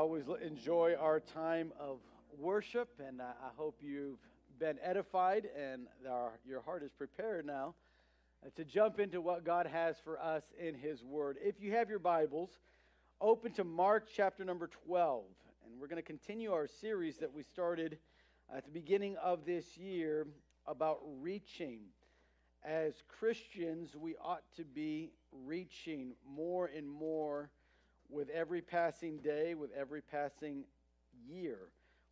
always enjoy our time of worship, and I, hope you've been edified and our, your heart is prepared now uh, to jump into what God has for us in His Word. If you have your Bibles, open to Mark chapter number 12, and we're going to continue our series that we started at the beginning of this year about reaching. As Christians, we ought to be reaching more and more with every passing day, with every passing year.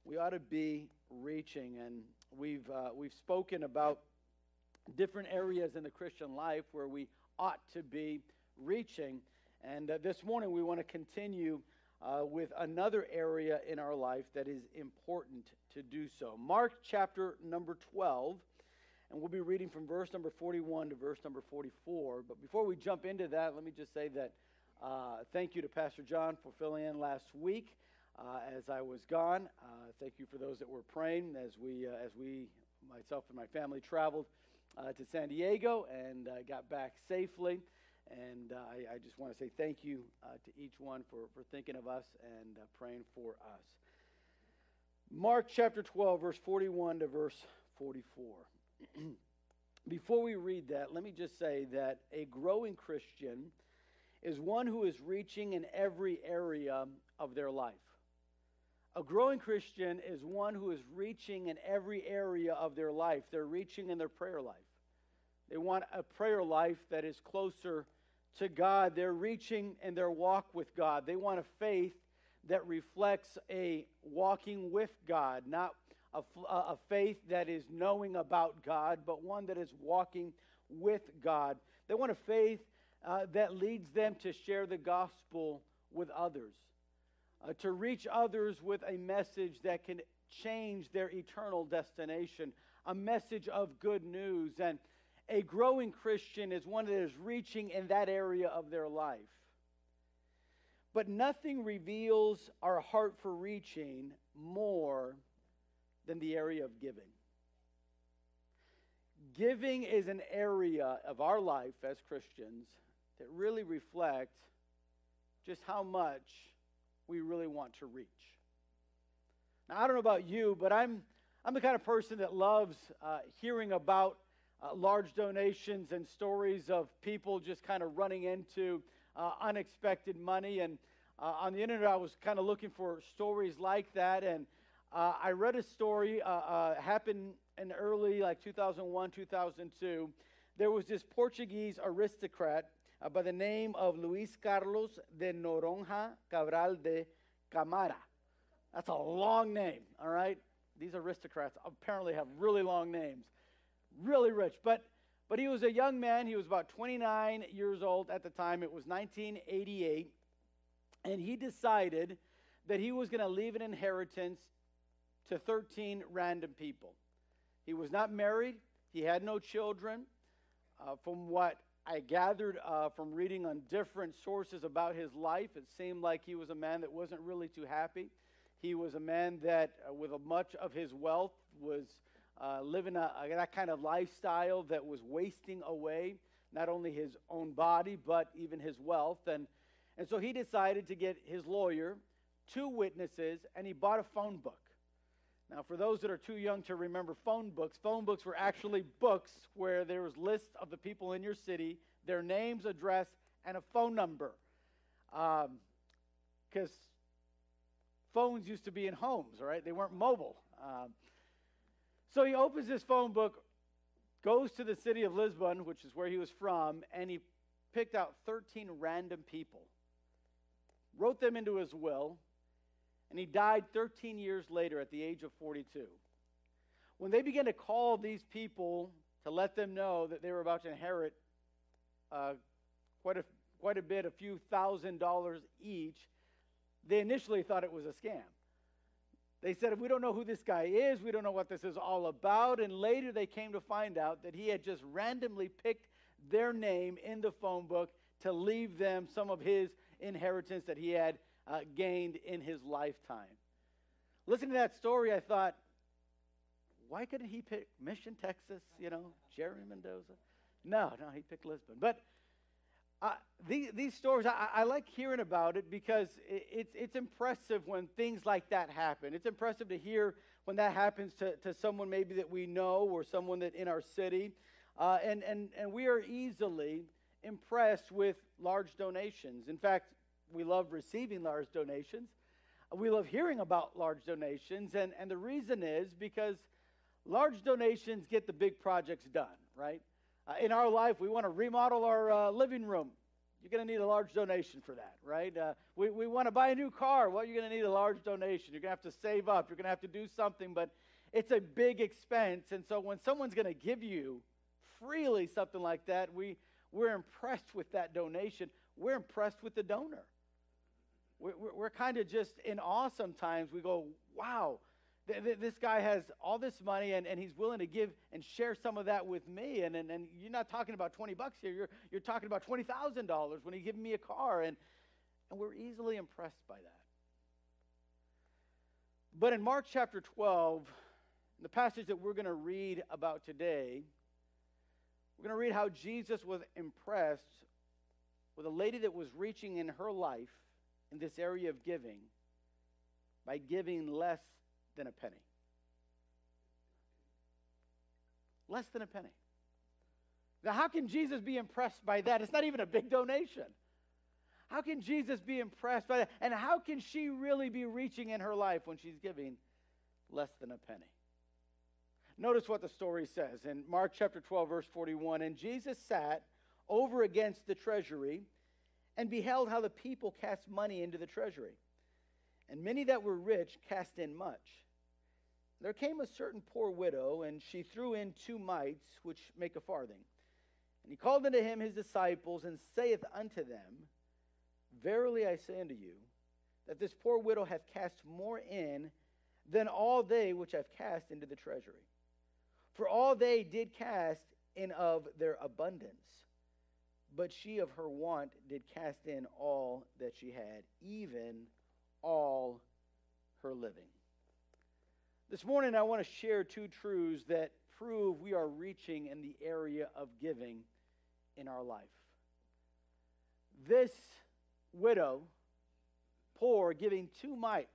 We ought to be reaching, and we've uh, we've spoken about different areas in the Christian life where we ought to be reaching. And uh, this morning we want to continue uh, with another area in our life that is important to do so. Mark chapter number 12, and we'll be reading from verse number 41 to verse number 44. But before we jump into that, let me just say that uh, thank you to Pastor John for filling in last week uh, as I was gone. Uh, thank you for those that were praying as we, uh, as we, myself and my family, traveled uh, to San Diego and uh, got back safely. And I, I, just want to say thank you to each one for, for thinking of us and praying for us. Mark chapter 12, verse 41 to verse 44. Before we read that, let me just say that a growing Christian is one who is reaching in every area of their life. A growing Christian is one who is reaching in every area of their life. They're reaching in their prayer life. They want a prayer life that is closer to God. They're reaching in their walk with God. They want a faith that reflects a walking with God, not a, a faith that is knowing about God, but one that is walking with God. They want a faith uh, that leads them to share the gospel with others, uh, to reach others with a message that can change their eternal destination, a message of good news. And a growing Christian is one that is reaching in that area of their life. But nothing reveals our heart for reaching more than the area of giving. Giving is an area of our life as Christians that really reflect just how much we really want to reach. Now, I don't know about you, but I'm, I'm the kind of person that loves uh, hearing about uh, large donations and stories of people just kind of running into uh, unexpected money. And uh, on the internet, I was kind of looking for stories like that. And uh, I read a story uh, happened in early, like 2001, 2002. There was this Portuguese aristocrat uh, by the name of Luis Carlos de Noronha Cabral de Camara. That's a long name, all right? These aristocrats apparently have really long names. Really rich. But, but he was a young man. He was about 29 years old at the time. It was 1988. And he decided that he was going to leave an inheritance to 13 random people. He was not married, he had no children. Uh, from what I gathered uh, from reading on different sources about his life, it seemed like he was a man that wasn't really too happy. He was a man that, uh, with much of his wealth, was uh, living a, a, that kind of lifestyle that was wasting away not only his own body, but even his wealth. And, and so he decided to get his lawyer, two witnesses, and he bought a phone book. Now, for those that are too young to remember phone books, phone books were actually books where there was lists of the people in your city, their names, address, and a phone number. Because um, phones used to be in homes, right? They weren't mobile. Um, so he opens this phone book, goes to the city of Lisbon, which is where he was from, and he picked out 13 random people, wrote them into his will, and he died 13 years later at the age of 42. When they began to call these people to let them know that they were about to inherit uh, quite, a, quite a bit, a few thousand dollars each, they initially thought it was a scam. They said, We don't know who this guy is. We don't know what this is all about. And later they came to find out that he had just randomly picked their name in the phone book to leave them some of his inheritance that he had uh, gained in his lifetime. Listening to that story, I thought, why couldn't he pick Mission, Texas, you know, Jerry Mendoza? No, no, he picked Lisbon. But uh, these, these stories, I, I, like hearing about it because it, it's, it's impressive when things like that happen. It's impressive to hear when that happens to, to someone maybe that we know or someone that in our city. Uh, and, and, and we are easily impressed with large donations. In fact, we love receiving large donations. We love hearing about large donations. And, and the reason is because large donations get the big projects done, right? Uh, in our life, we want to remodel our uh, living room. You're going to need a large donation for that, right? Uh, we we want to buy a new car. Well, you're going to need a large donation. You're going to have to save up. You're going to have to do something, but it's a big expense. And so when someone's going to give you freely something like that, we, we're impressed with that donation. We're impressed with the donor. We're, we're, kind of just in awe sometimes. We go, wow, this guy has all this money and, and he's willing to give and share some of that with me. And, and, and you're not talking about 20 bucks here. You're, you're talking about $20,000 when he gave me a car. And, and we're easily impressed by that. But in Mark chapter 12, the passage that we're going to read about today, we're going to read how Jesus was impressed with a lady that was reaching in her life in this area of giving by giving less than a penny. Less than a penny. Now, how can Jesus be impressed by that? It's not even a big donation. How can Jesus be impressed by that? And how can she really be reaching in her life when she's giving less than a penny? Notice what the story says in Mark chapter 12, verse 41. And Jesus sat over against the treasury and beheld how the people cast money into the treasury. And many that were rich cast in much. There came a certain poor widow, and she threw in two mites, which make a farthing. And he called unto him his disciples, and saith unto them, Verily I say unto you, that this poor widow hath cast more in than all they which have cast into the treasury. For all they did cast in of their abundance, but she of her want did cast in all that she had, even all her living. This morning, I want to share two truths that prove we are reaching in the area of giving in our life. This widow, poor, giving two mites,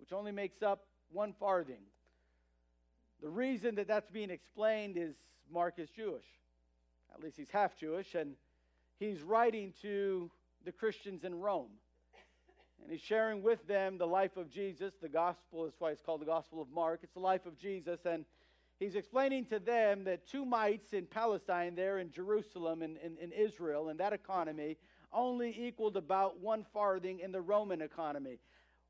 which only makes up one farthing. The reason that that's being explained is Mark is Jewish. At least he's half Jewish, and he's writing to the Christians in Rome. And he's sharing with them the life of Jesus. The gospel is why it's called the Gospel of Mark. It's the life of Jesus. And he's explaining to them that two mites in Palestine, there in Jerusalem, in, in, in Israel, in that economy, only equaled about one farthing in the Roman economy.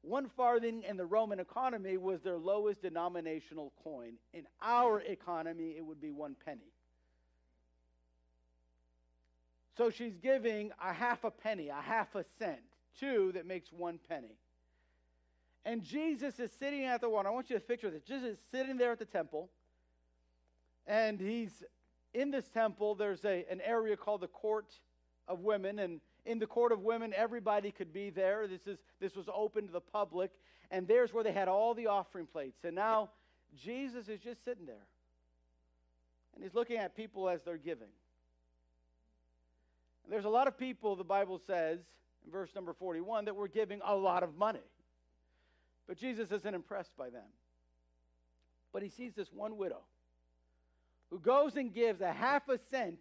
One farthing in the Roman economy was their lowest denominational coin. In our economy, it would be one penny. So she's giving a half a penny, a half a cent two that makes one penny. And Jesus is sitting at the water. I want you to picture this. Jesus is sitting there at the temple. And he's in this temple. There's a, an area called the court of women. And in the court of women, everybody could be there. This, is, this was open to the public. And there's where they had all the offering plates. And now Jesus is just sitting there. And he's looking at people as they're giving. There's a lot of people, the Bible says, in verse number 41 that were giving a lot of money. But Jesus isn't impressed by them. But he sees this one widow who goes and gives a half a cent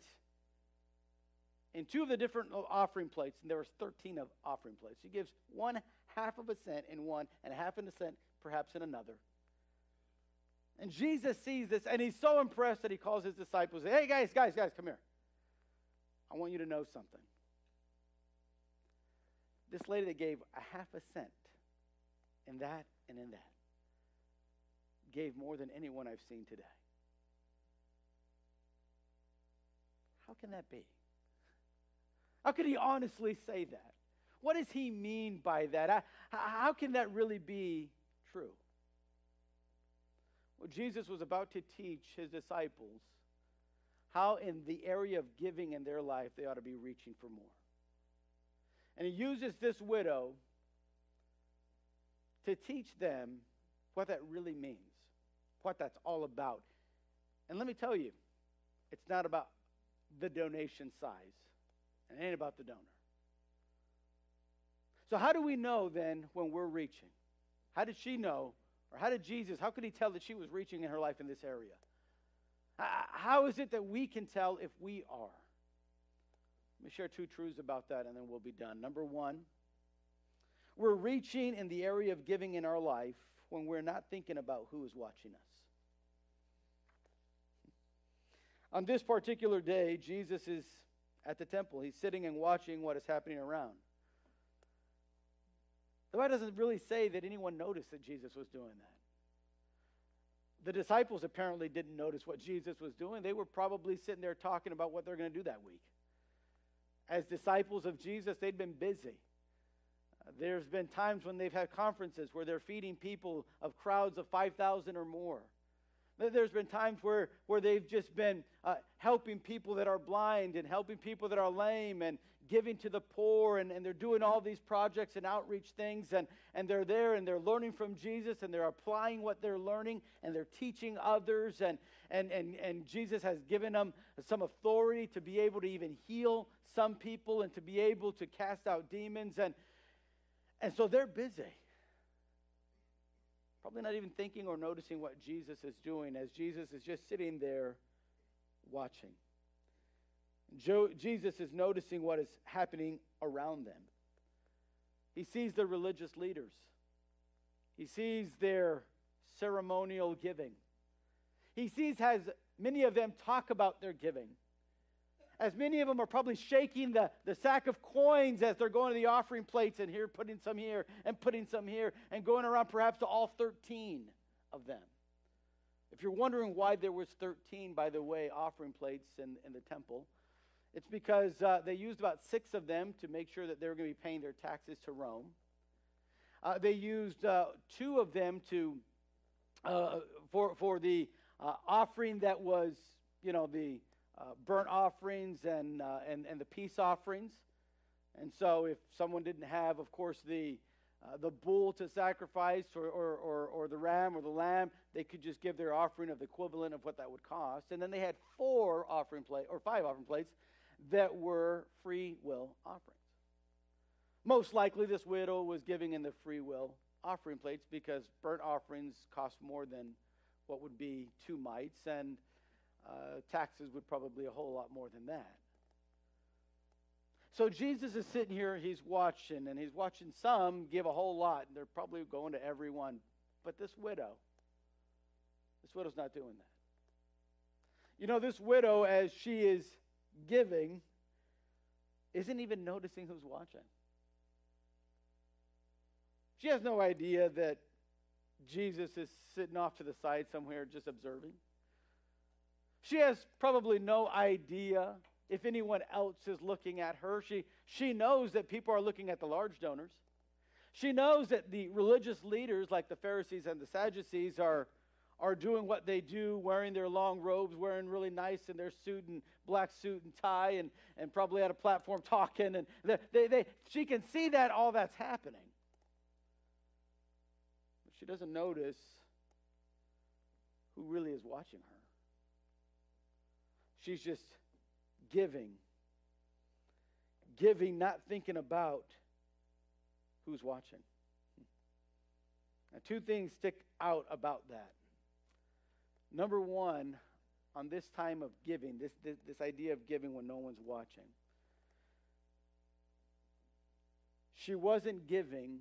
in two of the different offering plates, and there was 13 of offering plates. She gives one half of a cent in one and half a cent perhaps in another. And Jesus sees this, and he's so impressed that he calls his disciples, Hey, guys, guys, guys, come here. I want you to know something this lady that gave a half a cent in that and in that gave more than anyone I've seen today. How can that be? How could he honestly say that? What does he mean by that? How can that really be true? Well, Jesus was about to teach his disciples how, in the area of giving in their life, they ought to be reaching for more. And he uses this widow to teach them what that really means, what that's all about. And let me tell you, it's not about the donation size. It ain't about the donor. So, how do we know then when we're reaching? How did she know, or how did Jesus, how could he tell that she was reaching in her life in this area? How is it that we can tell if we are? Let me share two truths about that and then we'll be done. Number one, we're reaching in the area of giving in our life when we're not thinking about who is watching us. On this particular day, Jesus is at the temple. He's sitting and watching what is happening around. The Bible doesn't really say that anyone noticed that Jesus was doing that. The disciples apparently didn't notice what Jesus was doing. They were probably sitting there talking about what they're going to do that week. As disciples of Jesus, they'd been busy. There's been times when they've had conferences where they're feeding people of crowds of 5,000 or more. There's been times where, where they've just been uh, helping people that are blind and helping people that are lame and giving to the poor and, and they're doing all these projects and outreach things and, and they're there and they're learning from jesus and they're applying what they're learning and they're teaching others and, and, and, and jesus has given them some authority to be able to even heal some people and to be able to cast out demons and, and so they're busy probably not even thinking or noticing what jesus is doing as jesus is just sitting there watching Jesus is noticing what is happening around them. He sees the religious leaders, he sees their ceremonial giving. He sees as many of them talk about their giving. As many of them are probably shaking the, the sack of coins as they're going to the offering plates and here, putting some here and putting some here, and going around perhaps to all 13 of them. If you're wondering why there was 13, by the way, offering plates in, in the temple, it's because uh, they used about six of them to make sure that they were going to be paying their taxes to Rome. Uh, they used uh, two of them to uh, for for the uh, offering that was you know the uh, burnt offerings and and and the peace offerings. And so, if someone didn't have, of course, the the bull to sacrifice or, or, or, or the ram or the lamb, they could just give their offering of the equivalent of what that would cost. And then they had four offering plates or five offering plates that were free will offerings. Most likely, this widow was giving in the free will offering plates because burnt offerings cost more than what would be two mites, and uh, taxes would probably a whole lot more than that. So Jesus is sitting here, he's watching, and he's watching some give a whole lot, and they're probably going to everyone. But this widow, this widow's not doing that. You know, this widow, as she is giving isn't even noticing who's watching. She has no idea that Jesus is sitting off to the side somewhere just observing. She has probably no idea if anyone else is looking at her. She, she knows that people are looking at the large donors. She knows that the religious leaders, like the Pharisees and the Sadducees, are are doing what they do, wearing their long robes, wearing really nice in their suit and black suit and tie, and, and probably at a platform talking. And they, they, they, she can see that all that's happening. But she doesn't notice who really is watching her. She's just giving. Giving, not thinking about who's watching. Now, two things stick out about that. Number one, on this time of giving, this, this, this idea of giving when no one's watching, she wasn't giving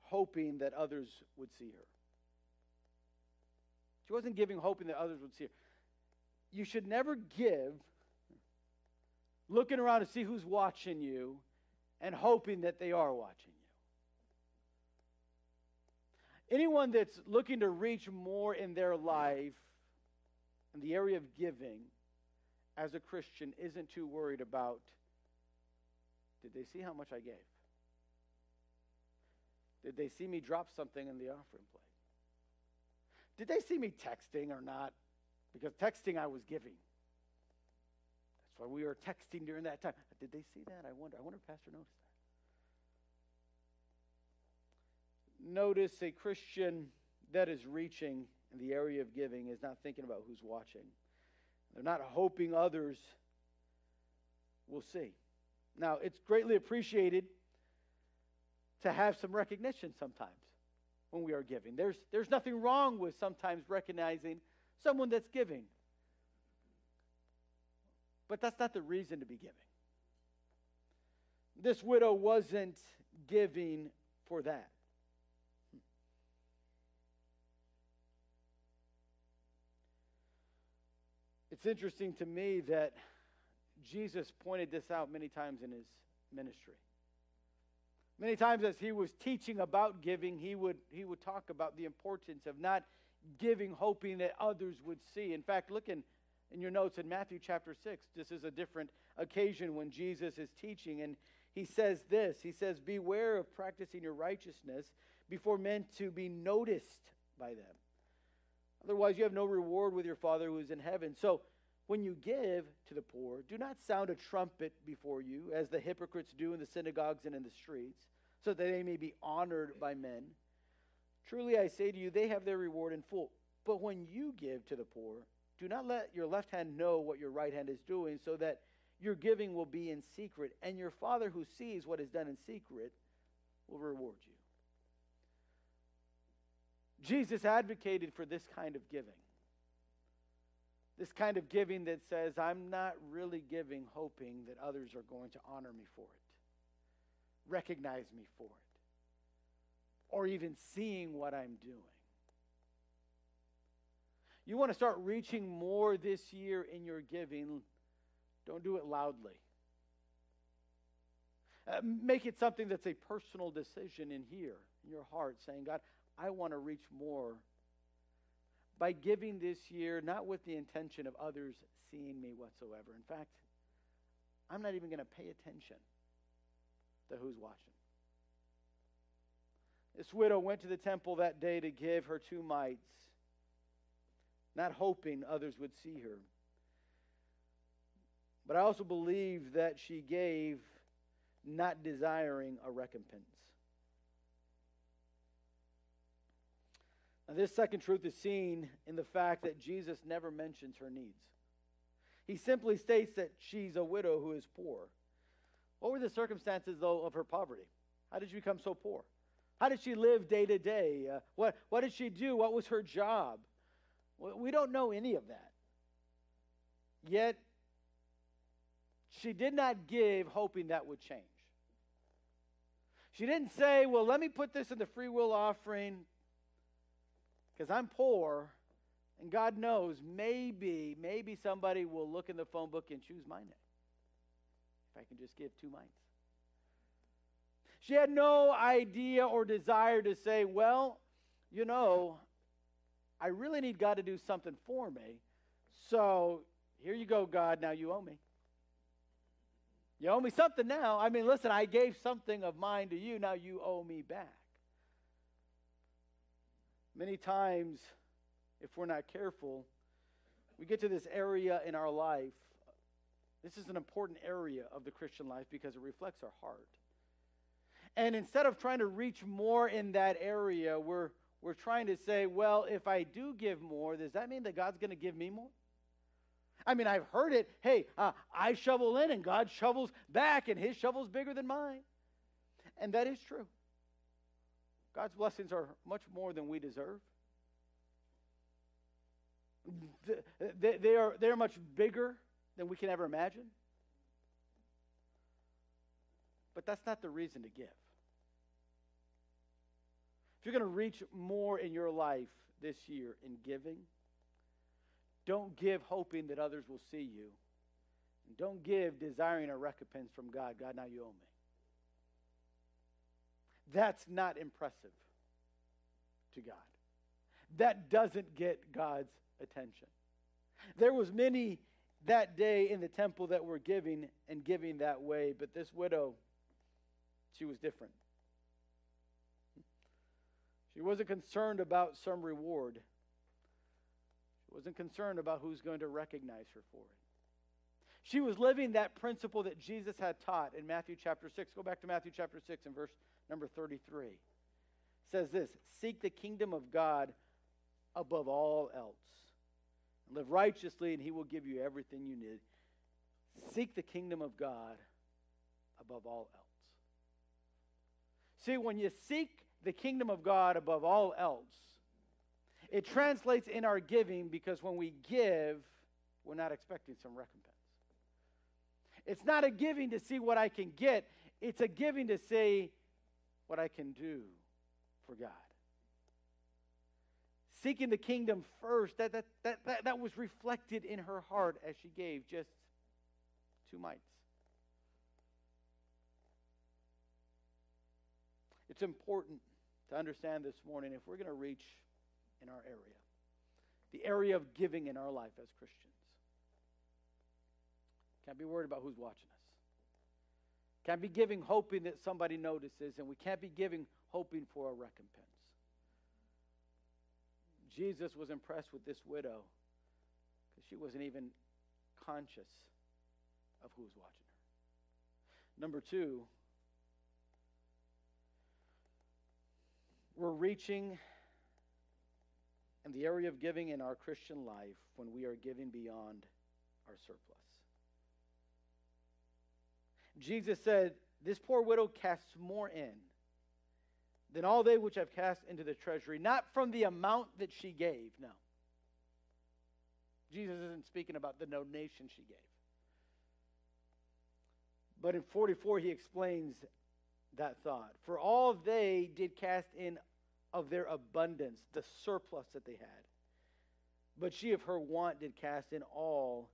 hoping that others would see her. She wasn't giving hoping that others would see her. You should never give looking around to see who's watching you and hoping that they are watching you. Anyone that's looking to reach more in their life in the area of giving as a Christian isn't too worried about did they see how much I gave? Did they see me drop something in the offering plate? Did they see me texting or not? Because texting I was giving. That's why we were texting during that time. Did they see that? I wonder. I wonder if Pastor noticed that. notice a Christian that is reaching in the area of giving is not thinking about who's watching. They're not hoping others will see. Now, it's greatly appreciated to have some recognition sometimes when we are giving. There's, there's nothing wrong with sometimes recognizing someone that's giving. But that's not the reason to be giving. This widow wasn't giving for that. It's interesting to me that Jesus pointed this out many times in his ministry. Many times as he was teaching about giving, he would, he would talk about the importance of not giving, hoping that others would see. In fact, look in, in your notes in Matthew chapter 6. This is a different occasion when Jesus is teaching, and he says this He says, Beware of practicing your righteousness before men to be noticed by them. Otherwise, you have no reward with your Father who is in heaven. So, when you give to the poor, do not sound a trumpet before you, as the hypocrites do in the synagogues and in the streets, so that they may be honored by men. Truly I say to you, they have their reward in full. But when you give to the poor, do not let your left hand know what your right hand is doing, so that your giving will be in secret, and your Father who sees what is done in secret will reward you. Jesus advocated for this kind of giving. This kind of giving that says, I'm not really giving hoping that others are going to honor me for it, recognize me for it, or even seeing what I'm doing. You want to start reaching more this year in your giving, don't do it loudly. Uh, make it something that's a personal decision in here, in your heart, saying, God, I want to reach more by giving this year, not with the intention of others seeing me whatsoever. In fact, I'm not even going to pay attention to who's watching. This widow went to the temple that day to give her two mites, not hoping others would see her. But I also believe that she gave not desiring a recompense. Now, this second truth is seen in the fact that Jesus never mentions her needs. He simply states that she's a widow who is poor. What were the circumstances, though, of her poverty? How did she become so poor? How did she live day to day? Uh, what, what did she do? What was her job? We don't know any of that. Yet, she did not give hoping that would change. She didn't say, Well, let me put this in the free will offering because I'm poor, and God knows maybe, maybe somebody will look in the phone book and choose my name. If I can just give two mites. She had no idea or desire to say, well, you know, I really need God to do something for me. So here you go, God. Now you owe me. You owe me something now. I mean, listen, I gave something of mine to you. Now you owe me back. Many times, if we're not careful, we get to this area in our life. This is an important area of the Christian life because it reflects our heart. And instead of trying to reach more in that area, we're, we're trying to say, well, if I do give more, does that mean that God's going to give me more? I mean, I've heard it. Hey, uh, I shovel in and God shovels back, and his shovel's bigger than mine. And that is true. God's blessings are much more than we deserve. They are, they are much bigger than we can ever imagine. But that's not the reason to give. If you're going to reach more in your life this year in giving, don't give hoping that others will see you. And don't give desiring a recompense from God. God, now you owe me. That's not impressive to God. That doesn't get God's attention. There was many that day in the temple that were giving and giving that way, but this widow, she was different. She wasn't concerned about some reward. She wasn't concerned about who's going to recognize her for it. She was living that principle that Jesus had taught in Matthew chapter 6. Go back to Matthew chapter 6 and verse number 33 says this Seek the kingdom of God above all else. And live righteously, and he will give you everything you need. Seek the kingdom of God above all else. See, when you seek the kingdom of God above all else, it translates in our giving because when we give, we're not expecting some recompense. It's not a giving to see what I can get, it's a giving to see what I can do for God. Seeking the kingdom first, that, that, that, that, was reflected in her heart as she gave just two mites. It's important to understand this morning if we're going to reach in our area, the area of giving in our life as Christians. Can't be worried about who's watching us. Can't be giving hoping that somebody notices, and we can't be giving hoping for a recompense. Jesus was impressed with this widow because she wasn't even conscious of who was watching her. Number two, we're reaching in the area of giving in our Christian life when we are giving beyond our surplus. Jesus said, This poor widow casts more in than all they which have cast into the treasury, not from the amount that she gave, no. Jesus isn't speaking about the donation she gave. But in 44, he explains that thought. For all they did cast in of their abundance, the surplus that they had. But she of her want did cast in all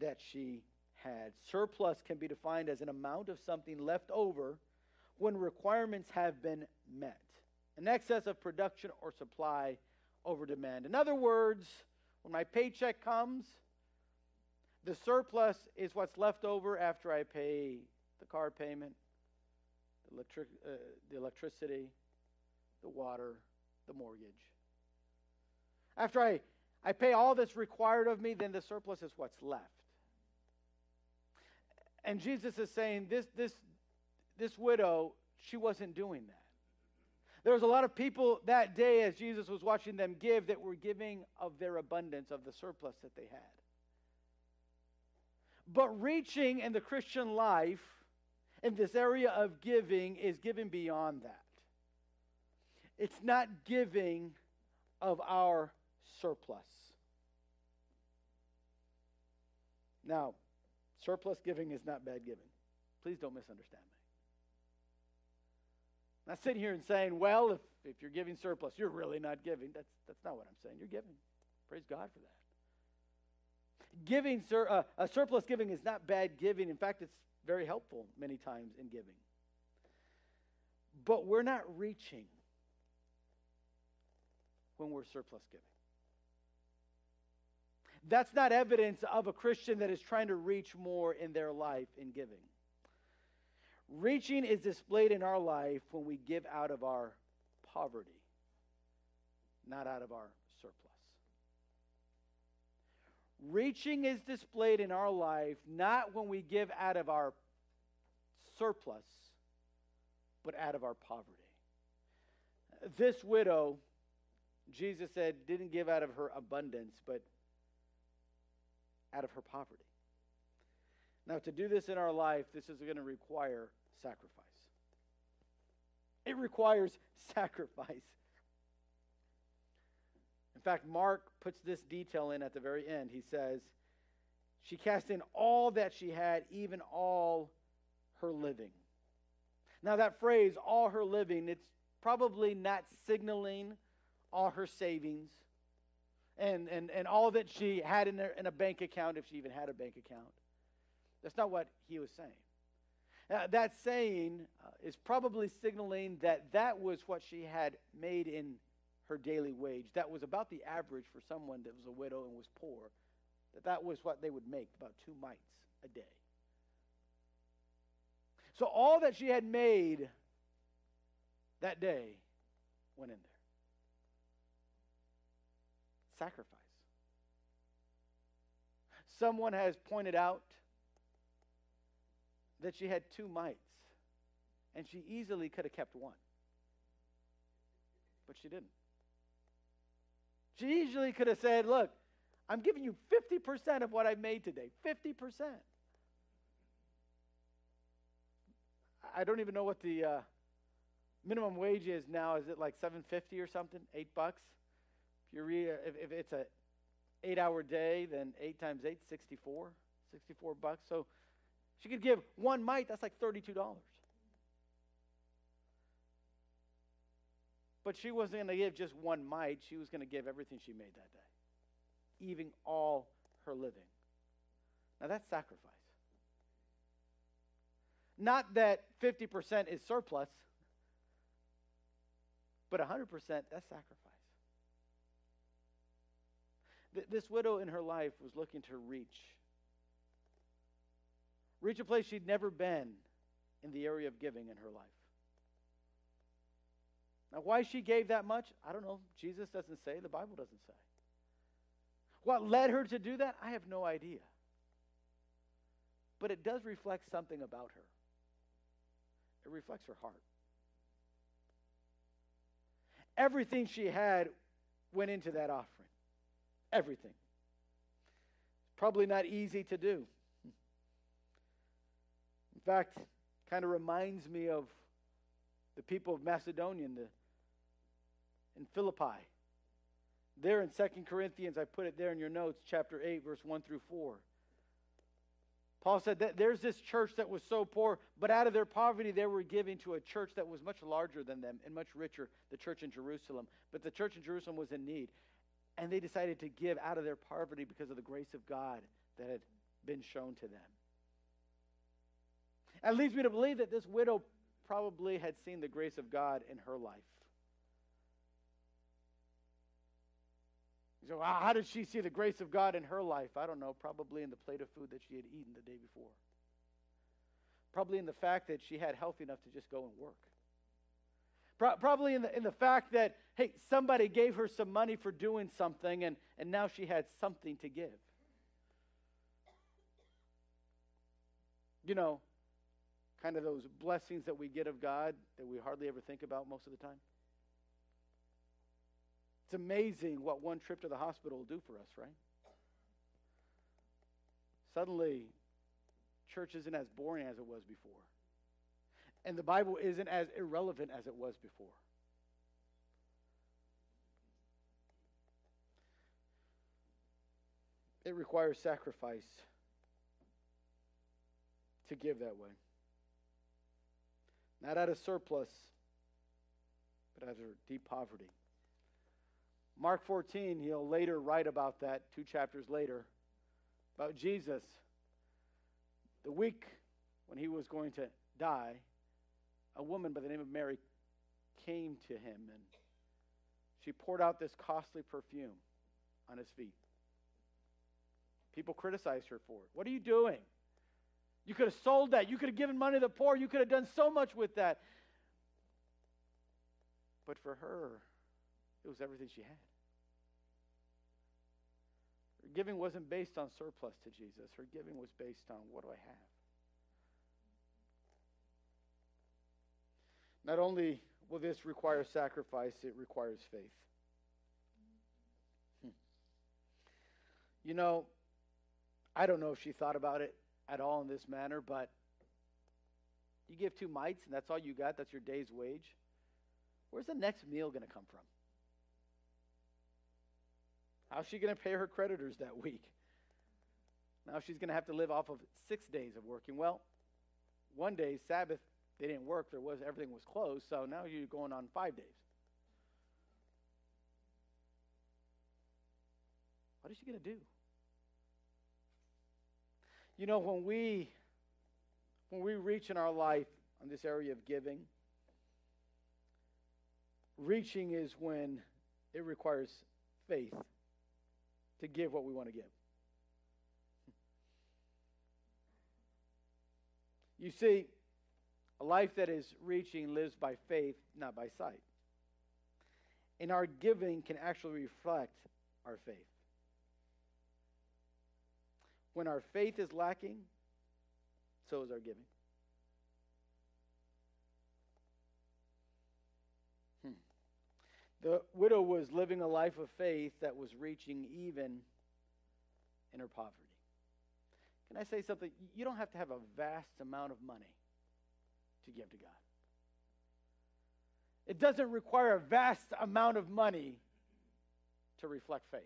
that she had. Surplus can be defined as an amount of something left over when requirements have been met, an excess of production or supply over demand. In other words, when my paycheck comes, the surplus is what's left over after I pay the car payment, electric, uh, the electricity, the water, the mortgage. After I, I pay all that's required of me, then the surplus is what's left. And Jesus is saying this, this, this widow, she wasn't doing that. There was a lot of people that day as Jesus was watching them give that were giving of their abundance, of the surplus that they had. But reaching in the Christian life in this area of giving is giving beyond that. It's not giving of our surplus. Now, surplus giving is not bad giving. Please don't misunderstand me. I'm not sitting here and saying, well, if, if you're giving surplus, you're really not giving. That's, that's not what I'm saying. You're giving. Praise God for that. Giving, sur, uh, a surplus giving is not bad giving. In fact, it's very helpful many times in giving. But we're not reaching when we're surplus giving. That's not evidence of a Christian that is trying to reach more in their life in giving. Reaching is displayed in our life when we give out of our poverty, not out of our surplus. Reaching is displayed in our life not when we give out of our surplus, but out of our poverty. This widow Jesus said, didn't give out of her abundance, but out of her poverty. Now, to do this in our life, this is going to require sacrifice. It requires sacrifice. In fact, Mark puts this detail in at the very end. He says, She cast in all that she had, even all her living. Now, that phrase, all her living, it's probably not signaling all her savings and, and, and all that she had in, her, in a bank account, if she even had a bank account. That's not what he was saying. Uh, that saying uh, is probably signaling that that was what she had made in her daily wage. That was about the average for someone that was a widow and was poor. That that was what they would make, about two mites a day. So all that she had made that day went in there. sacrifice. Someone has pointed out that she had two mites, and she easily could have kept one. But she didn't. She easily could have said, Look, I'm giving you 50% of what I've made today. 50%. I don't even know what the uh, minimum wage is now. Is it like 750 or something? Eight bucks? If you read, if, if it's a eight hour day, then eight times eight, 64, 64 bucks. So she could give one mite, that's like $32. But she wasn't going to give just one mite. She was going to give everything she made that day, even all her living. Now that's sacrifice. Not that 50% is surplus, but 100% that's sacrifice. Th- this widow in her life was looking to reach reach a place she'd never been in the area of giving in her life. Now, why she gave that much, I don't know. Jesus doesn't say, the Bible doesn't say. What led her to do that, I have no idea. But it does reflect something about her. It reflects her heart. Everything she had went into that offering. Everything. Probably not easy to do. In fact, kind of reminds me of the people of Macedonia in, the, Philippi. There in Second Corinthians, I put it there in your notes, chapter 8, verse 1 through 4. Paul said that there's this church that was so poor, but out of their poverty, they were giving to a church that was much larger than them and much richer, the church in Jerusalem. But the church in Jerusalem was in need. And they decided to give out of their poverty because of the grace of God that had been shown to them. That leads me to believe that this widow probably had seen the grace of God in her life. So, how did she see the grace of God in her life? I don't know. Probably in the plate of food that she had eaten the day before. Probably in the fact that she had health enough to just go and work. Pro- probably in the, in the fact that, hey, somebody gave her some money for doing something, and, and now she had something to give. You know, kind of those blessings that we get of God that we hardly ever think about most of the time. It's amazing what one trip to the hospital will do for us, right? Suddenly, church isn't as boring as it was before. And the Bible isn't as irrelevant as it was before. It requires sacrifice to give that way. Not out of surplus, but out of deep poverty. Mark 14, he'll later write about that two chapters later, about Jesus. The week when he was going to die, a woman by the name of Mary came to him and she poured out this costly perfume on his feet. People criticized her for it. What are you doing? You could have sold that. You could have given money to the poor. You could have done so much with that. But for her, it was everything she had. Her giving wasn't based on surplus to Jesus, her giving was based on what do I have? Not only will this require sacrifice, it requires faith. Hmm. You know, I don't know if she thought about it at all in this manner, but you give two mites and that's all you got, that's your day's wage. Where's the next meal going to come from? How's she going to pay her creditors that week? Now she's going to have to live off of six days of working. Well, one day, Sabbath, they didn't work. There was everything was closed. So now you're going on five days. What is she going to do? You know, when we when we reach in our life on this area of giving, reaching is when it requires faith to give what we want to give. You see, a life that is reaching lives by faith, not by sight. And our giving can actually reflect our faith. When our faith is lacking, so is our giving. The widow was living a life of faith that was reaching even in her poverty. Can I say something? You don't have to have a vast amount of money to give to God. It doesn't require a vast amount of money to reflect faith.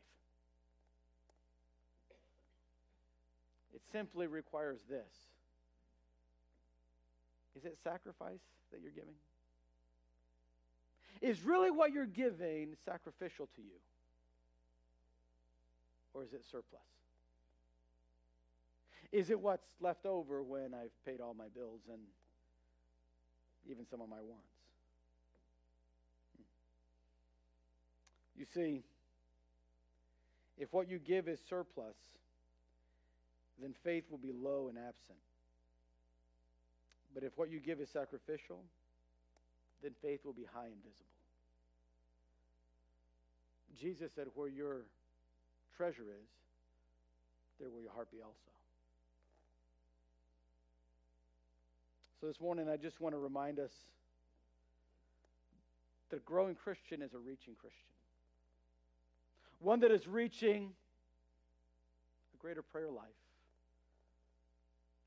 It simply requires this Is it sacrifice that you're giving? Is really what you're giving sacrificial to you? Or is it surplus? Is it what's left over when I've paid all my bills and even some of my wants? Hmm. You see, if what you give is surplus, then faith will be low and absent. But if what you give is sacrificial, then faith will be high and visible. Jesus said, Where your treasure is, there will your heart be also. So this morning, I just want to remind us that a growing Christian is a reaching Christian one that is reaching a greater prayer life,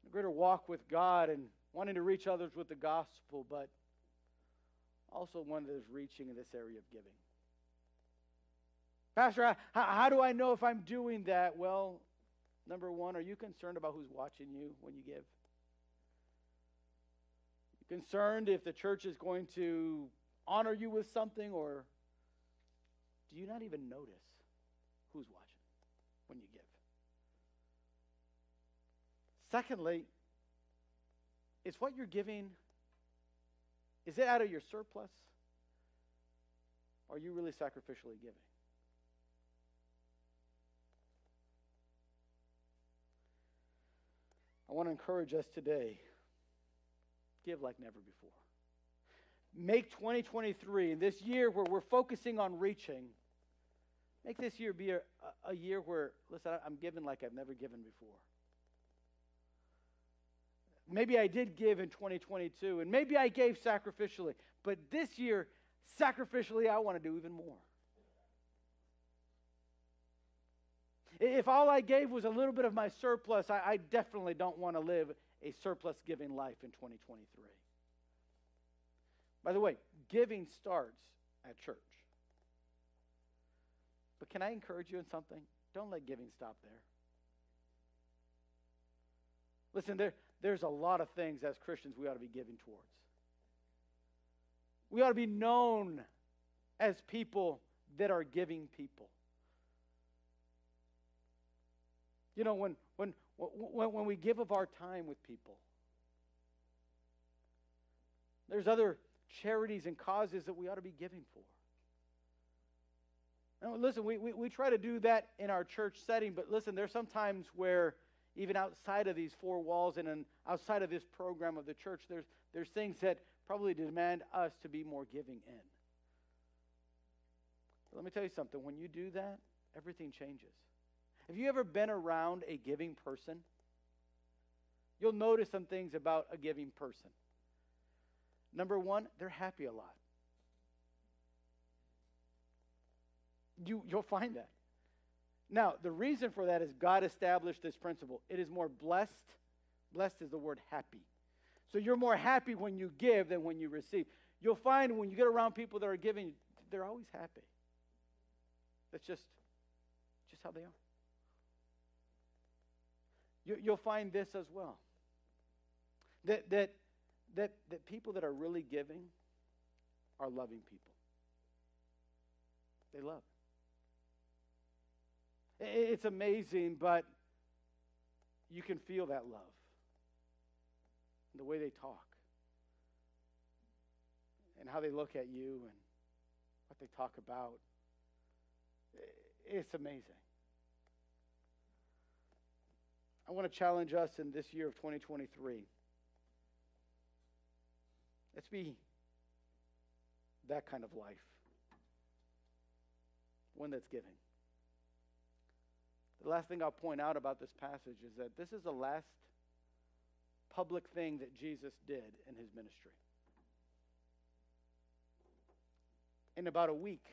a greater walk with God, and wanting to reach others with the gospel, but also one that is reaching in this area of giving. Pastor, how, do I know if I'm doing that? Well, number one, are you concerned about who's watching you when you give? You concerned if the church is going to honor you with something, or do you not even notice? who's watching when you give. Secondly, is what you're giving, is it out of your surplus? Are you really sacrificially giving? I want to encourage us today give like never before. Make 2023, this year where we're focusing on reaching, Make this year be a, a year where, listen, I'm giving like I've never given before. Maybe I did give in 2022, and maybe I gave sacrificially, but this year, sacrificially, I want to do even more. If all I gave was a little bit of my surplus, I, I definitely don't want to live a surplus giving life in 2023. By the way, giving starts at church. But can I encourage you in something? Don't let giving stop there. Listen, there, there's a lot of things as Christians we ought to be giving towards. We ought to be known as people that are giving people. You know, when, when, when, when we give of our time with people, there's other charities and causes that we ought to be giving for. Now, listen, we, we, we try to do that in our church setting, but listen, there's some times where even outside of these four walls and outside of this program of the church, there's, there's things that probably demand us to be more giving in. But let me tell you something. When you do that, everything changes. Have you ever been around a giving person? You'll notice some things about a giving person. Number one, they're happy a lot. You, you'll find that. Now, the reason for that is God established this principle. It is more blessed. Blessed is the word happy. So you're more happy when you give than when you receive. You'll find when you get around people that are giving, they're always happy. That's just, just how they are. You, you'll find this as well. That, that, that, that people that are really giving are loving people. They love. It's amazing, but you can feel that love. The way they talk, and how they look at you, and what they talk about. It's amazing. I want to challenge us in this year of 2023. Let's be that kind of life, one that's giving. The last thing I'll point out about this passage is that this is the last public thing that Jesus did in his ministry. In about a week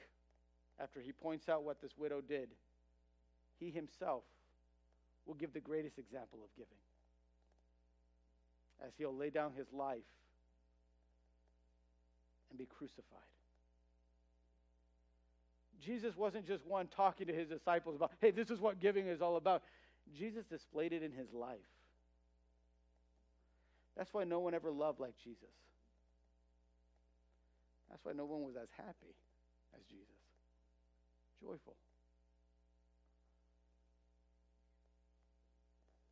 after he points out what this widow did, he himself will give the greatest example of giving. As he'll lay down his life and be crucified. Jesus wasn't just one talking to his disciples about, hey, this is what giving is all about. Jesus displayed it in his life. That's why no one ever loved like Jesus. That's why no one was as happy as Jesus. Joyful.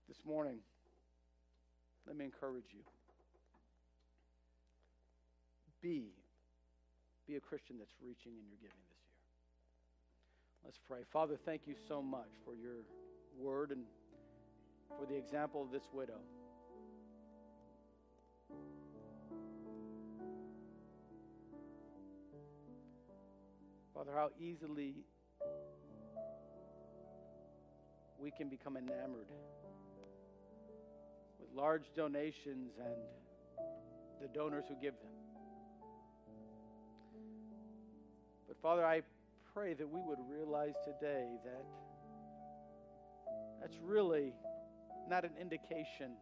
This morning, let me encourage you. Be, be a Christian that's reaching in your giving. Let's pray. Father, thank you so much for your word and for the example of this widow. Father, how easily we can become enamored with large donations and the donors who give them. But Father, I pray that we would realize today that that's really not an indication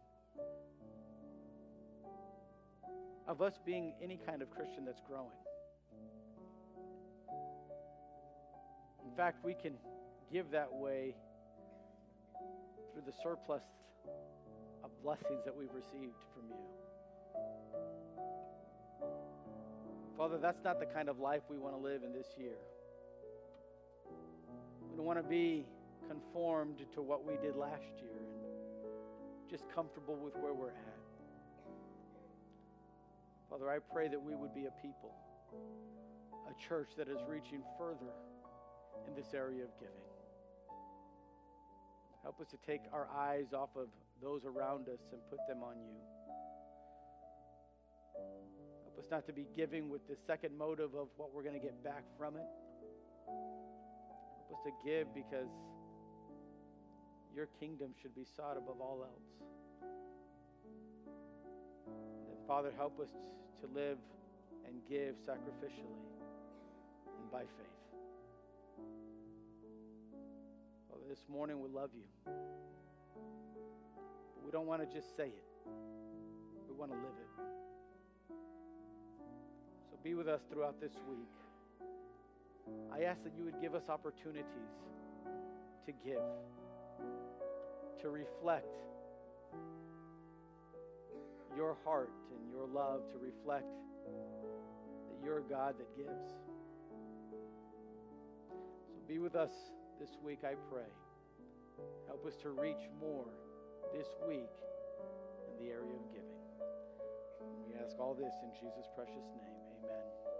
of us being any kind of Christian that's growing. In fact, we can give that way through the surplus of blessings that we've received from you. Father, that's not the kind of life we want to live in this year. We don't want to be conformed to what we did last year and just comfortable with where we're at. Father, I pray that we would be a people, a church that is reaching further in this area of giving. Help us to take our eyes off of those around us and put them on you. Help us not to be giving with the second motive of what we're going to get back from it. Us to give because your kingdom should be sought above all else. And Father, help us to live and give sacrificially and by faith. Father, this morning we love you. But we don't want to just say it, we want to live it. So be with us throughout this week. I ask that you would give us opportunities to give, to reflect your heart and your love, to reflect that you're a God that gives. So be with us this week, I pray. Help us to reach more this week in the area of giving. We ask all this in Jesus' precious name. Amen.